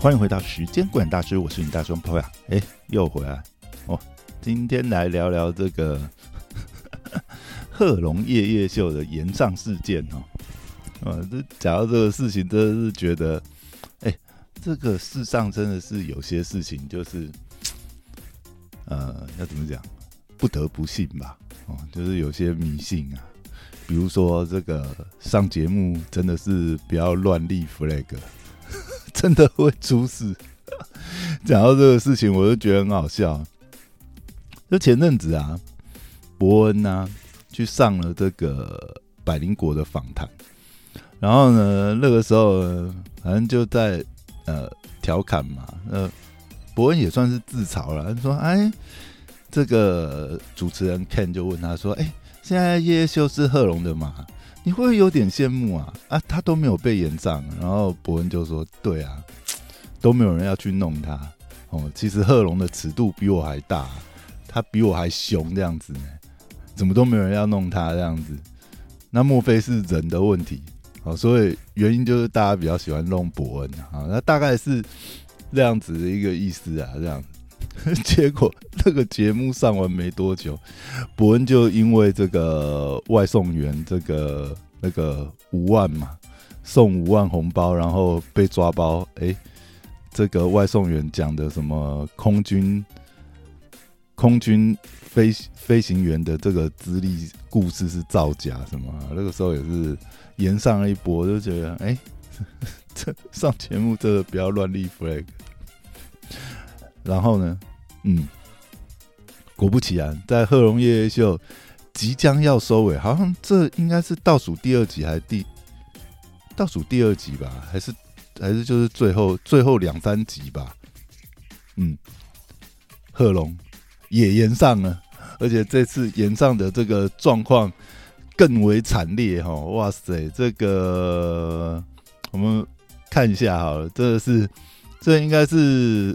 欢迎回到时间管大师，我是你大双胞呀。哎，又回来哦。今天来聊聊这个 贺龙夜夜秀的延上事件哦。啊，这讲到这个事情，真的是觉得，哎，这个世上真的是有些事情，就是呃，要怎么讲，不得不信吧。哦，就是有些迷信啊，比如说这个上节目真的是不要乱立 flag。真的会出事。讲到这个事情，我就觉得很好笑。就前阵子啊，伯恩啊去上了这个百灵果的访谈，然后呢，那个时候反正就在呃调侃嘛。呃，伯恩也算是自嘲了，他说：“哎，这个主持人 Ken 就问他说：‘哎，现在夜夜秀是贺龙的嘛？’”你会不会有点羡慕啊啊！他都没有被延葬，然后伯恩就说：“对啊，都没有人要去弄他哦。其实贺龙的尺度比我还大，他比我还凶这样子呢，怎么都没有人要弄他这样子？那莫非是人的问题？哦，所以原因就是大家比较喜欢弄伯恩啊，那大概是这样子的一个意思啊，这样。结果那个节目上完没多久，伯恩就因为这个外送员这个那个五万嘛，送五万红包，然后被抓包。哎，这个外送员讲的什么空军空军飞飞行员的这个资历故事是造假，什么？那个时候也是延上了一波，就觉得哎，这上节目真的不要乱立 flag。然后呢，嗯，果不其然，在贺龙夜夜秀即将要收尾，好像这应该是倒数第二集还是第倒数第二集吧？还是还是就是最后最后两三集吧？嗯，贺龙也延上了，而且这次延上的这个状况更为惨烈哈！哇塞，这个我们看一下好了，这是这应该是。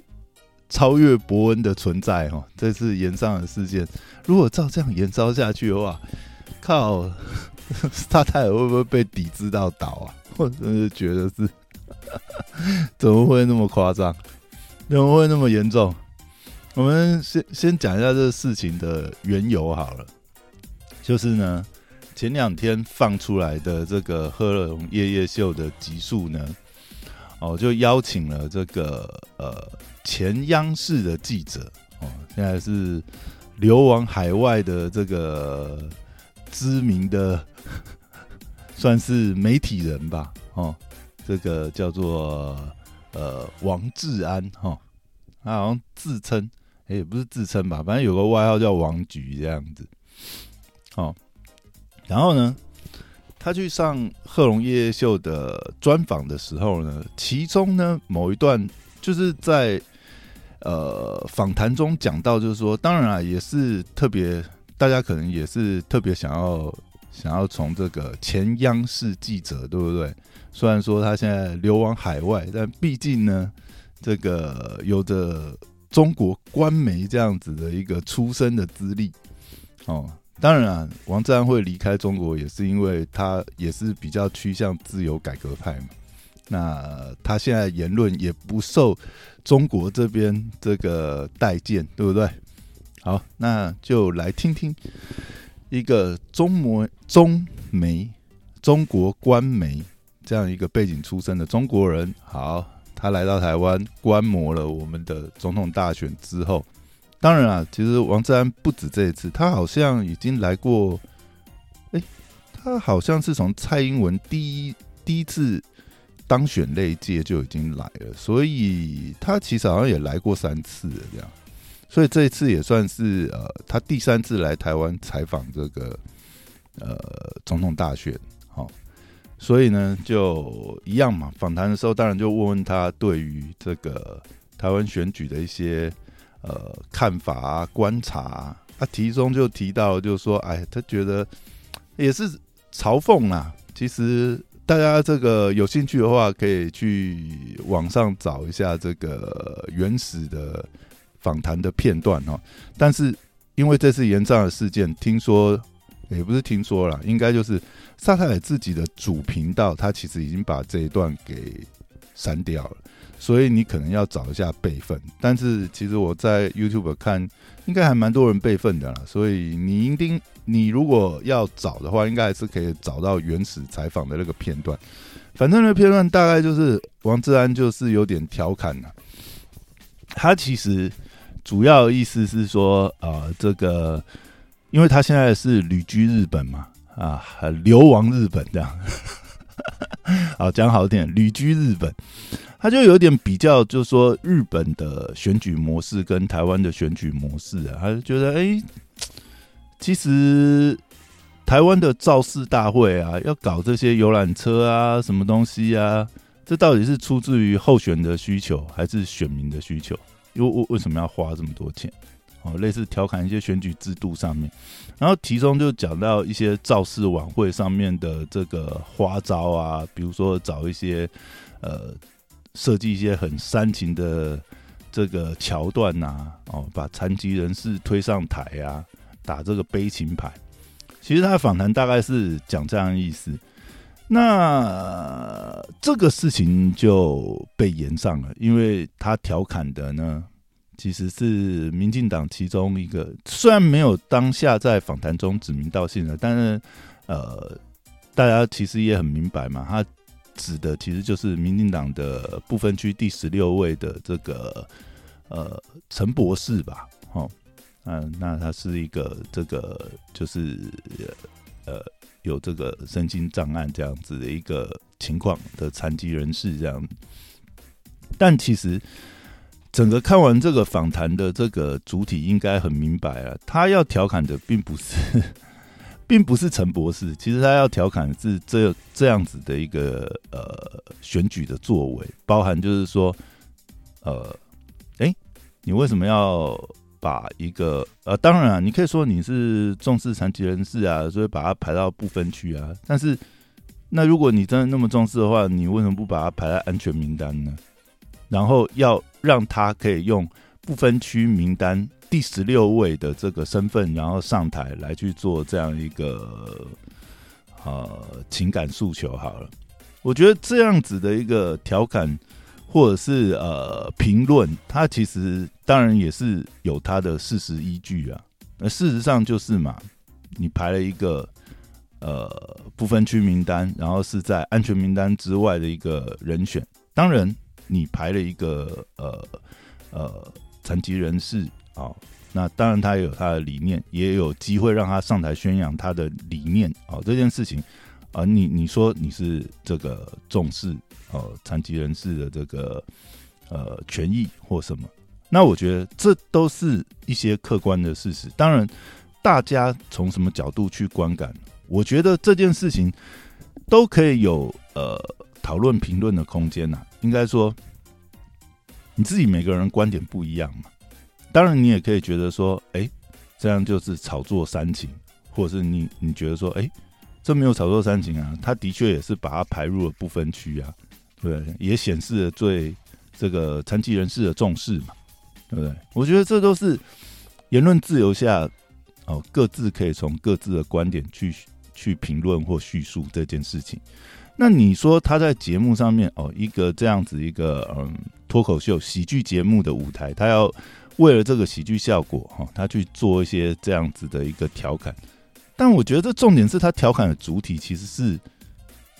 超越伯恩的存在哈，这次延上的事件，如果照这样延烧下去的话，靠，沙泰尔会不会被抵制到倒啊？我真是觉得是，怎么会那么夸张？怎么会那么严重？我们先先讲一下这个事情的缘由好了，就是呢，前两天放出来的这个《贺龙夜夜秀》的集数呢，哦，就邀请了这个呃。前央视的记者哦，现在是流亡海外的这个知名的，算是媒体人吧哦，这个叫做呃王志安哈，他好像自称，哎，不是自称吧，反正有个外号叫王局这样子，哦，然后呢，他去上贺龙夜夜秀的专访的时候呢，其中呢某一段就是在。呃，访谈中讲到，就是说，当然啊，也是特别，大家可能也是特别想要想要从这个前央视记者，对不对？虽然说他现在流亡海外，但毕竟呢，这个有着中国官媒这样子的一个出身的资历哦。当然啊，王志安会离开中国，也是因为他也是比较趋向自由改革派嘛。那他现在言论也不受中国这边这个待见，对不对？好，那就来听听一个中模中媒中国官媒这样一个背景出身的中国人。好，他来到台湾观摩了我们的总统大选之后，当然啊，其实王志安不止这一次，他好像已经来过。哎，他好像是从蔡英文第一第一次。当选那一届就已经来了，所以他其实好像也来过三次了，这样，所以这一次也算是呃，他第三次来台湾采访这个呃总统大选，好，所以呢就一样嘛，访谈的时候当然就问问他对于这个台湾选举的一些呃看法啊、观察啊，他其中就提到，就是说，哎，他觉得也是嘲讽啦，其实。大家这个有兴趣的话，可以去网上找一下这个原始的访谈的片段哦。但是因为这次延上的事件，听说也不是听说了，应该就是萨泰尔自己的主频道，他其实已经把这一段给删掉了，所以你可能要找一下备份。但是其实我在 YouTube 看，应该还蛮多人备份的啦，所以你一定你如果要找的话，应该还是可以找到原始采访的那个片段。反正那片段大概就是王志安就是有点调侃了，他其实主要意思是说啊，这个因为他现在是旅居日本嘛。啊，流亡日本这样，好讲好点，旅居日本，他就有点比较，就是说日本的选举模式跟台湾的选举模式啊，他就觉得，哎，其实台湾的造势大会啊，要搞这些游览车啊，什么东西啊，这到底是出自于候选的需求，还是选民的需求？为为为什么要花这么多钱？哦，类似调侃一些选举制度上面，然后其中就讲到一些造势晚会上面的这个花招啊，比如说找一些呃设计一些很煽情的这个桥段呐，哦，把残疾人士推上台啊，打这个悲情牌。其实他的访谈大概是讲这样的意思，那这个事情就被延上了，因为他调侃的呢。其实是民进党其中一个，虽然没有当下在访谈中指名道姓的，但是呃，大家其实也很明白嘛，他指的其实就是民进党的部分区第十六位的这个呃陈博士吧，哦，嗯，那他是一个这个就是呃有这个身心障碍这样子的一个情况的残疾人士这样，但其实。整个看完这个访谈的这个主体应该很明白了，他要调侃的并不是，并不是陈博士，其实他要调侃的是这这样子的一个呃选举的作为，包含就是说，呃，哎，你为什么要把一个呃，当然啊你可以说你是重视残疾人士啊，所以把它排到不分区啊，但是那如果你真的那么重视的话，你为什么不把它排在安全名单呢？然后要让他可以用不分区名单第十六位的这个身份，然后上台来去做这样一个呃情感诉求。好了，我觉得这样子的一个调侃或者是呃评论，它其实当然也是有它的事实依据啊。那事实上就是嘛，你排了一个呃不分区名单，然后是在安全名单之外的一个人选，当然。你排了一个呃呃残疾人士啊，那当然他也有他的理念，也有机会让他上台宣扬他的理念啊。这件事情啊，你你说你是这个重视哦残疾人士的这个呃权益或什么？那我觉得这都是一些客观的事实。当然，大家从什么角度去观感，我觉得这件事情都可以有呃。讨论评论的空间呐，应该说你自己每个人观点不一样嘛。当然，你也可以觉得说，哎，这样就是炒作煽情，或者是你你觉得说，哎，这没有炒作煽情啊，他的确也是把它排入了不分区啊，对，也显示了对这个残疾人士的重视嘛，对不对？我觉得这都是言论自由下哦，各自可以从各自的观点去去评论或叙述这件事情。那你说他在节目上面哦，一个这样子一个嗯脱口秀喜剧节目的舞台，他要为了这个喜剧效果哈，他去做一些这样子的一个调侃。但我觉得这重点是他调侃的主体其实是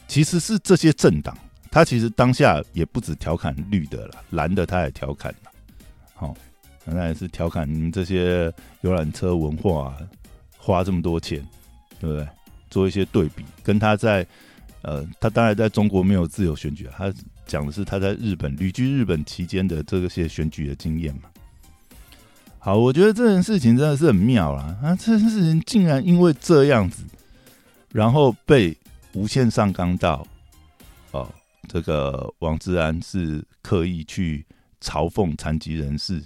其实是这些政党，他其实当下也不止调侃绿的了，蓝的他也调侃了。好，那也是调侃这些游览车文化花这么多钱，对不对？做一些对比，跟他在。呃，他当然在中国没有自由选举，他讲的是他在日本旅居日本期间的这些选举的经验嘛。好，我觉得这件事情真的是很妙啦，啊，这件事情竟然因为这样子，然后被无限上纲到，哦，这个王志安是刻意去嘲讽残疾人士，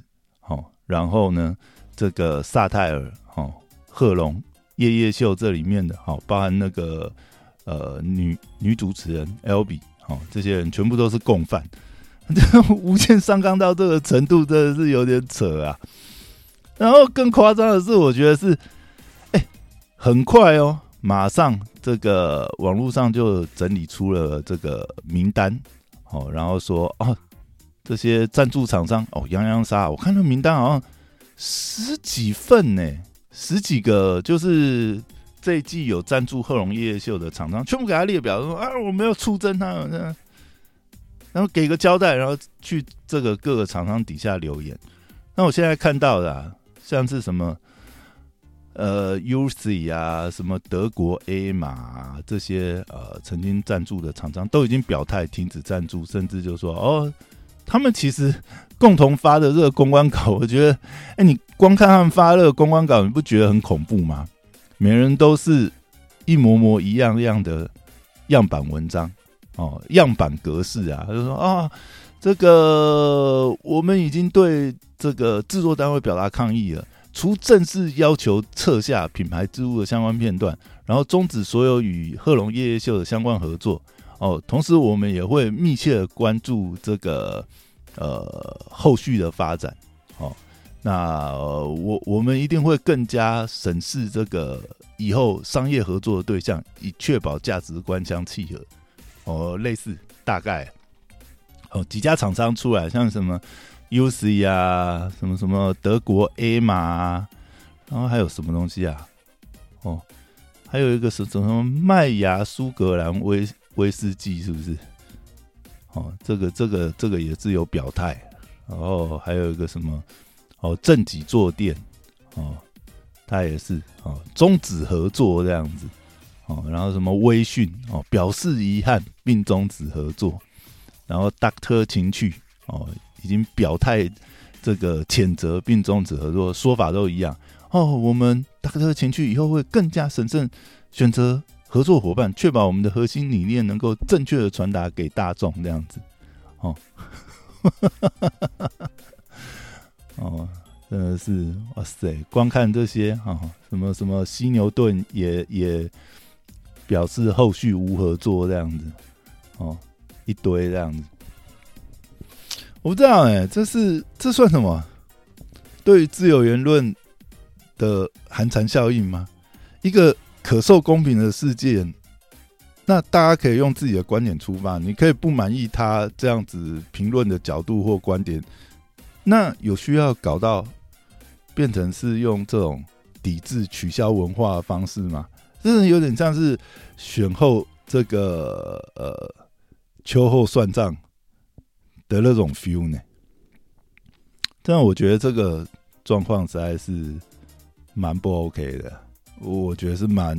哦，然后呢，这个萨泰尔，哦，贺龙夜夜秀这里面的，哦，包含那个。呃，女女主持人 L B 哦，这些人全部都是共犯，这 无限上纲到这个程度，真的是有点扯啊。然后更夸张的是，我觉得是，哎，很快哦，马上这个网络上就整理出了这个名单哦，然后说哦，这些赞助厂商哦，洋洋沙，我看那名单好像十几份呢，十几个，就是这一季有赞助贺龙夜夜秀的厂商，全部给他列表，说啊，我没有出征他，然后给个交代，然后去这个各个厂商底下留言。那我现在看到的，像是什么？呃，UC 啊，什么德国 A 马这些呃，曾经赞助的厂商都已经表态停止赞助，甚至就说哦，他们其实共同发的这个公关稿，我觉得，哎，你光看他们发那个公关稿，你不觉得很恐怖吗？每人都是一模模一样样的样板文章哦，样板格式啊，他就说啊，这个我们已经对这个制作单位表达抗议了。除正式要求撤下品牌之物的相关片段，然后终止所有与贺龙夜夜秀的相关合作哦。同时，我们也会密切的关注这个呃后续的发展哦。那我我们一定会更加审视这个以后商业合作的对象，以确保价值观相契合哦。类似大概哦几家厂商出来，像什么。U C 啊，什么什么德国 A 马，然后还有什么东西啊？哦，还有一个是什么麦芽苏格兰威威士忌，是不是？哦，这个这个这个也是有表态。然后还有一个什么哦正己坐垫，哦，他也是哦终止合作这样子。哦，然后什么微讯哦表示遗憾并终止合作。然后 Doctor 情趣哦。已经表态，这个谴责并终止合作，说法都一样哦。我们大哥的情绪以后会更加审慎选择合作伙伴，确保我们的核心理念能够正确的传达给大众，这样子哦。哦，真的是哇塞！光看这些哈，什么什么犀牛顿也也表示后续无合作这样子哦，一堆这样子。我不知道哎，这是这算什么？对于自由言论的寒蝉效应吗？一个可受公平的世界，那大家可以用自己的观点出发，你可以不满意他这样子评论的角度或观点，那有需要搞到变成是用这种抵制、取消文化的方式吗？真的有点像是选后这个呃秋后算账。的那种 feel 呢？但我觉得这个状况实在是蛮不 OK 的，我觉得是蛮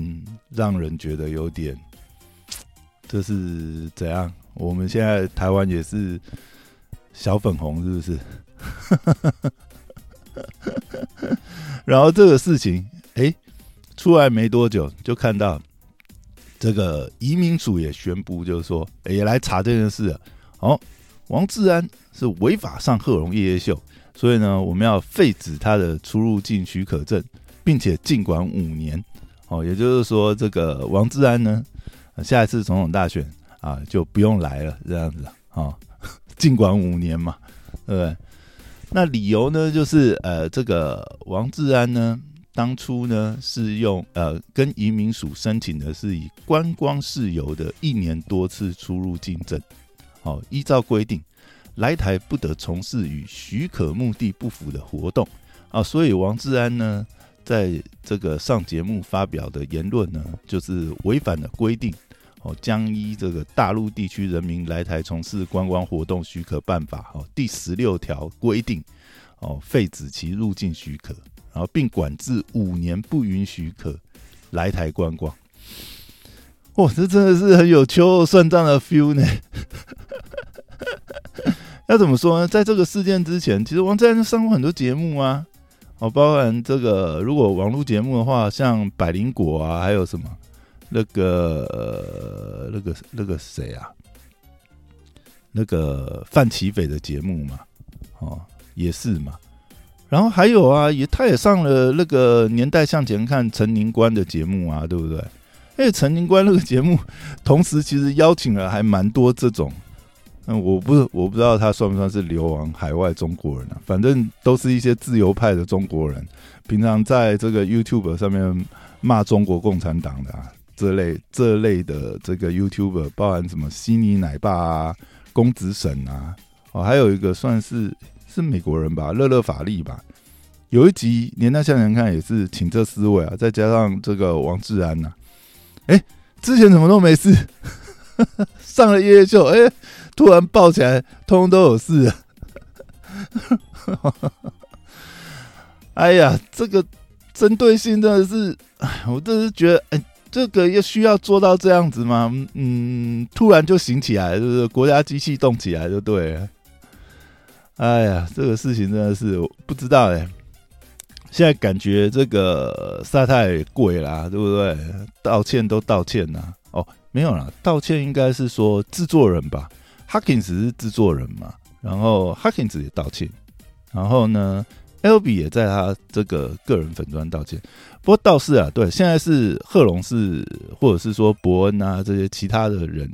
让人觉得有点，这是怎样？我们现在台湾也是小粉红，是不是？然后这个事情，哎，出来没多久，就看到这个移民署也宣布，就是说，也来查这件事，哦。王志安是违法上贺龙夜夜秀，所以呢，我们要废止他的出入境许可证，并且禁管五年。哦，也就是说，这个王志安呢，下一次总统大选啊，就不用来了，这样子啊，禁管五年嘛，对不对？那理由呢，就是呃，这个王志安呢，当初呢是用呃跟移民署申请的是以观光事由的一年多次出入境证。好，依照规定，来台不得从事与许可目的不符的活动啊。所以王志安呢，在这个上节目发表的言论呢，就是违反了规定哦，将依这个大陆地区人民来台从事观光活动许可办法哦第十六条规定哦，废止其入境许可，然后并管制五年不允许可来台观光。哇，这真的是很有秋后算账的 feel 呢。要怎么说呢？在这个事件之前，其实王志安上过很多节目啊，哦，包含这个如果网络节目的话，像百灵果啊，还有什么那个那个那个谁啊，那个范奇斐的节目嘛，哦，也是嘛。然后还有啊，也他也上了那个年代向前看陈宁官的节目啊，对不对？因为陈宁官那个节目，同时其实邀请了还蛮多这种。嗯，我不我不知道他算不算是流亡海外中国人啊？反正都是一些自由派的中国人，平常在这个 YouTube 上面骂中国共产党的啊，这类这类的这个 YouTuber，包含什么悉尼奶爸啊、公子沈啊，哦，还有一个算是是美国人吧，乐乐法力吧。有一集年代向前看也是请这四位啊，再加上这个王志安呐，哎，之前怎么都没事，上了夜夜秀，哎，突然爆起来，通通都有事。哎呀，这个针对性真的是，哎，我真是觉得，哎，这个要需要做到这样子吗？嗯，突然就醒起来，就是国家机器动起来就对了。哎呀，这个事情真的是不知道哎。现在感觉这个沙太贵啦，对不对？道歉都道歉呐。哦，没有啦，道歉应该是说制作人吧，Hawkins 是制作人嘛，然后 Hawkins 也道歉，然后呢，L B 也在他这个个人粉砖道歉。不过倒是啊，对，现在是贺龙是，或者是说伯恩啊这些其他的人，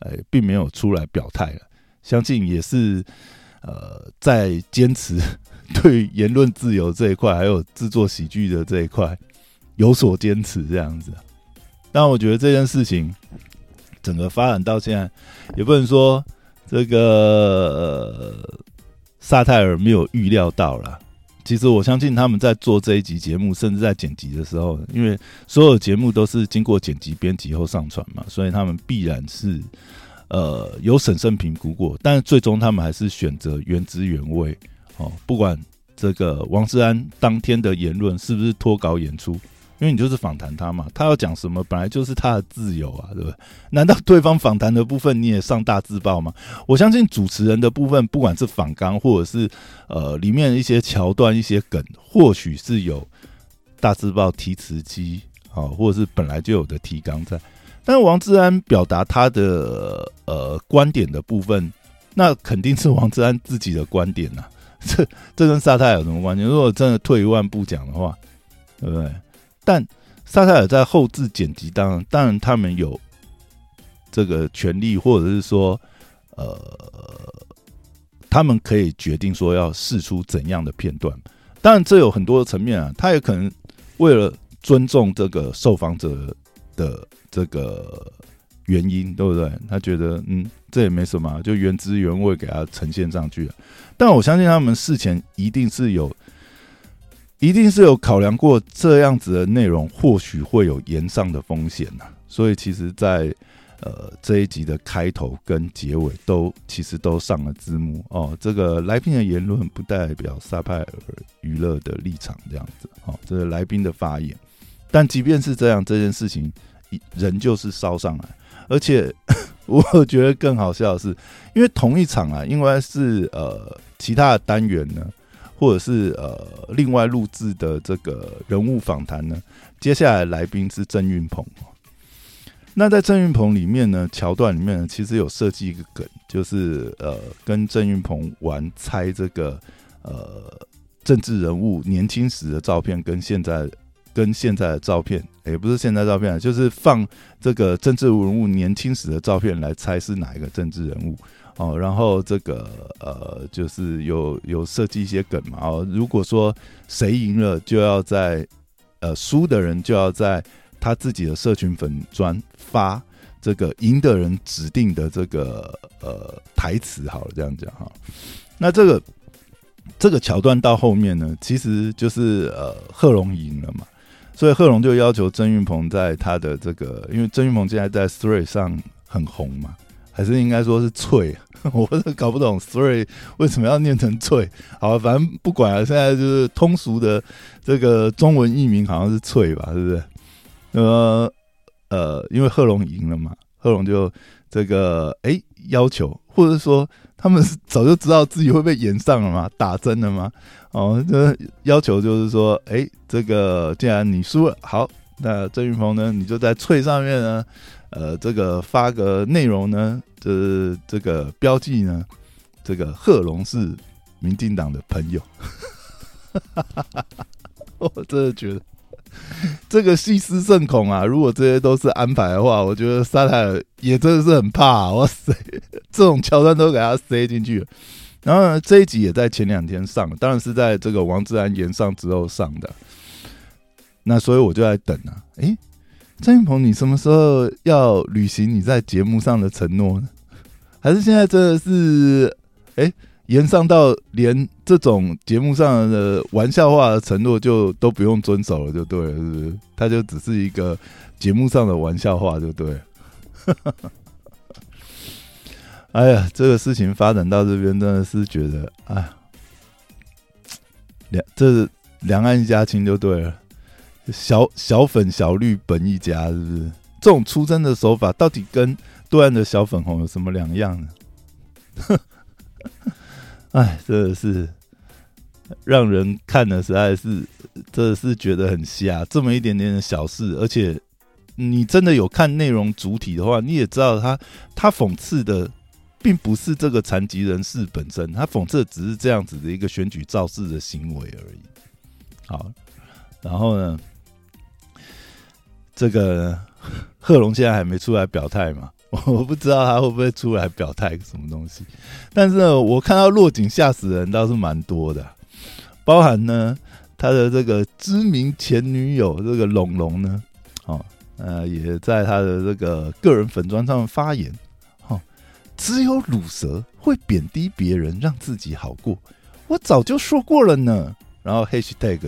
哎，并没有出来表态了，相信也是呃在坚持。对言论自由这一块，还有制作喜剧的这一块，有所坚持这样子。但我觉得这件事情整个发展到现在，也不能说这个呃萨泰尔没有预料到了。其实我相信他们在做这一集节目，甚至在剪辑的时候，因为所有节目都是经过剪辑编辑后上传嘛，所以他们必然是呃有审慎评估过。但是最终他们还是选择原汁原味。哦，不管这个王志安当天的言论是不是脱稿演出，因为你就是访谈他嘛，他要讲什么本来就是他的自由啊，对不对？难道对方访谈的部分你也上大字报吗？我相信主持人的部分，不管是访纲或者是呃里面一些桥段、一些梗，或许是有大字报提词机啊，或者是本来就有的提纲在。但是王志安表达他的呃观点的部分，那肯定是王志安自己的观点呐。这这跟沙太有什么关系？如果真的退一万步讲的话，对不对？但萨塞尔在后置剪辑当然，当然他们有这个权利，或者是说，呃，他们可以决定说要试出怎样的片段。当然，这有很多层面啊。他也可能为了尊重这个受访者的这个原因，对不对？他觉得嗯，这也没什么，就原汁原味给他呈现上去了。但我相信他们事前一定是有，一定是有考量过这样子的内容，或许会有延上的风险呐。所以其实，在呃这一集的开头跟结尾都其实都上了字幕哦。这个来宾的言论不代表萨派尔娱乐的立场，这样子哦，这是来宾的发言。但即便是这样，这件事情仍旧是烧上来，而且 我觉得更好笑的是，因为同一场啊，因为是呃。其他的单元呢，或者是呃另外录制的这个人物访谈呢，接下来来宾是郑运鹏。那在郑运鹏里面呢，桥段里面呢，其实有设计一个梗，就是呃跟郑运鹏玩猜这个呃政治人物年轻时的照片跟现在跟现在的照片，也不是现在照片，就是放这个政治人物年轻时的照片来猜是哪一个政治人物。哦，然后这个呃，就是有有设计一些梗嘛。哦，如果说谁赢了，就要在呃输的人就要在他自己的社群粉专发这个赢的人指定的这个呃台词。好了，这样讲哈。那这个这个桥段到后面呢，其实就是呃贺龙赢了嘛，所以贺龙就要求曾云鹏在他的这个，因为曾云鹏现在在 Three 上很红嘛。还是应该说是脆，我是搞不懂，sorry，为什么要念成脆？好，反正不管了，现在就是通俗的这个中文译名好像是脆吧，是不是？呃呃，因为贺龙赢了嘛，贺龙就这个哎要求，或者说他们早就知道自己会被演上了嘛，打针了嘛，哦，这要求就是说，哎，这个既然你输了，好，那郑云鹏呢，你就在脆上面呢。呃，这个发个内容呢，这这个标记呢，这个贺龙是民进党的朋友，我真的觉得这个细思甚恐啊！如果这些都是安排的话，我觉得沙泰尔也真的是很怕。哇塞，这种桥段都给他塞进去了。然后呢，这一集也在前两天上，当然是在这个王志安言上之后上的。那所以我就在等啊，诶。郑云鹏，你什么时候要履行你在节目上的承诺呢？还是现在真的是，哎，延上到连这种节目上的玩笑话的承诺就都不用遵守了，就对了，是不是？他就只是一个节目上的玩笑话，就对了。哎呀，这个事情发展到这边，真的是觉得，哎，两这两岸一家亲就对了，小小粉小绿本一家，是不是？这种出征的手法，到底跟对岸的小粉红有什么两样呢？哎，真的是让人看的实在是，真的是觉得很瞎。这么一点点的小事，而且你真的有看内容主体的话，你也知道他他讽刺的。并不是这个残疾人士本身，他讽刺的只是这样子的一个选举造势的行为而已。好，然后呢，这个贺龙现在还没出来表态嘛？我不知道他会不会出来表态什么东西。但是呢，我看到落井下死人倒是蛮多的，包含呢他的这个知名前女友这个龙龙呢，哦，呃，也在他的这个个人粉砖上发言。哦只有乳蛇会贬低别人，让自己好过。我早就说过了呢。然后 #hashtag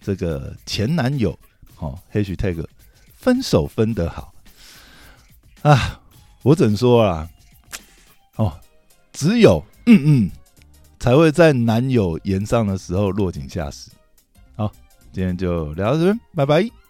这个前男友，哦 #hashtag 分手分得好啊！我怎说啊，哦，只有嗯嗯才会在男友言上的时候落井下石。好，今天就聊到这边，拜拜。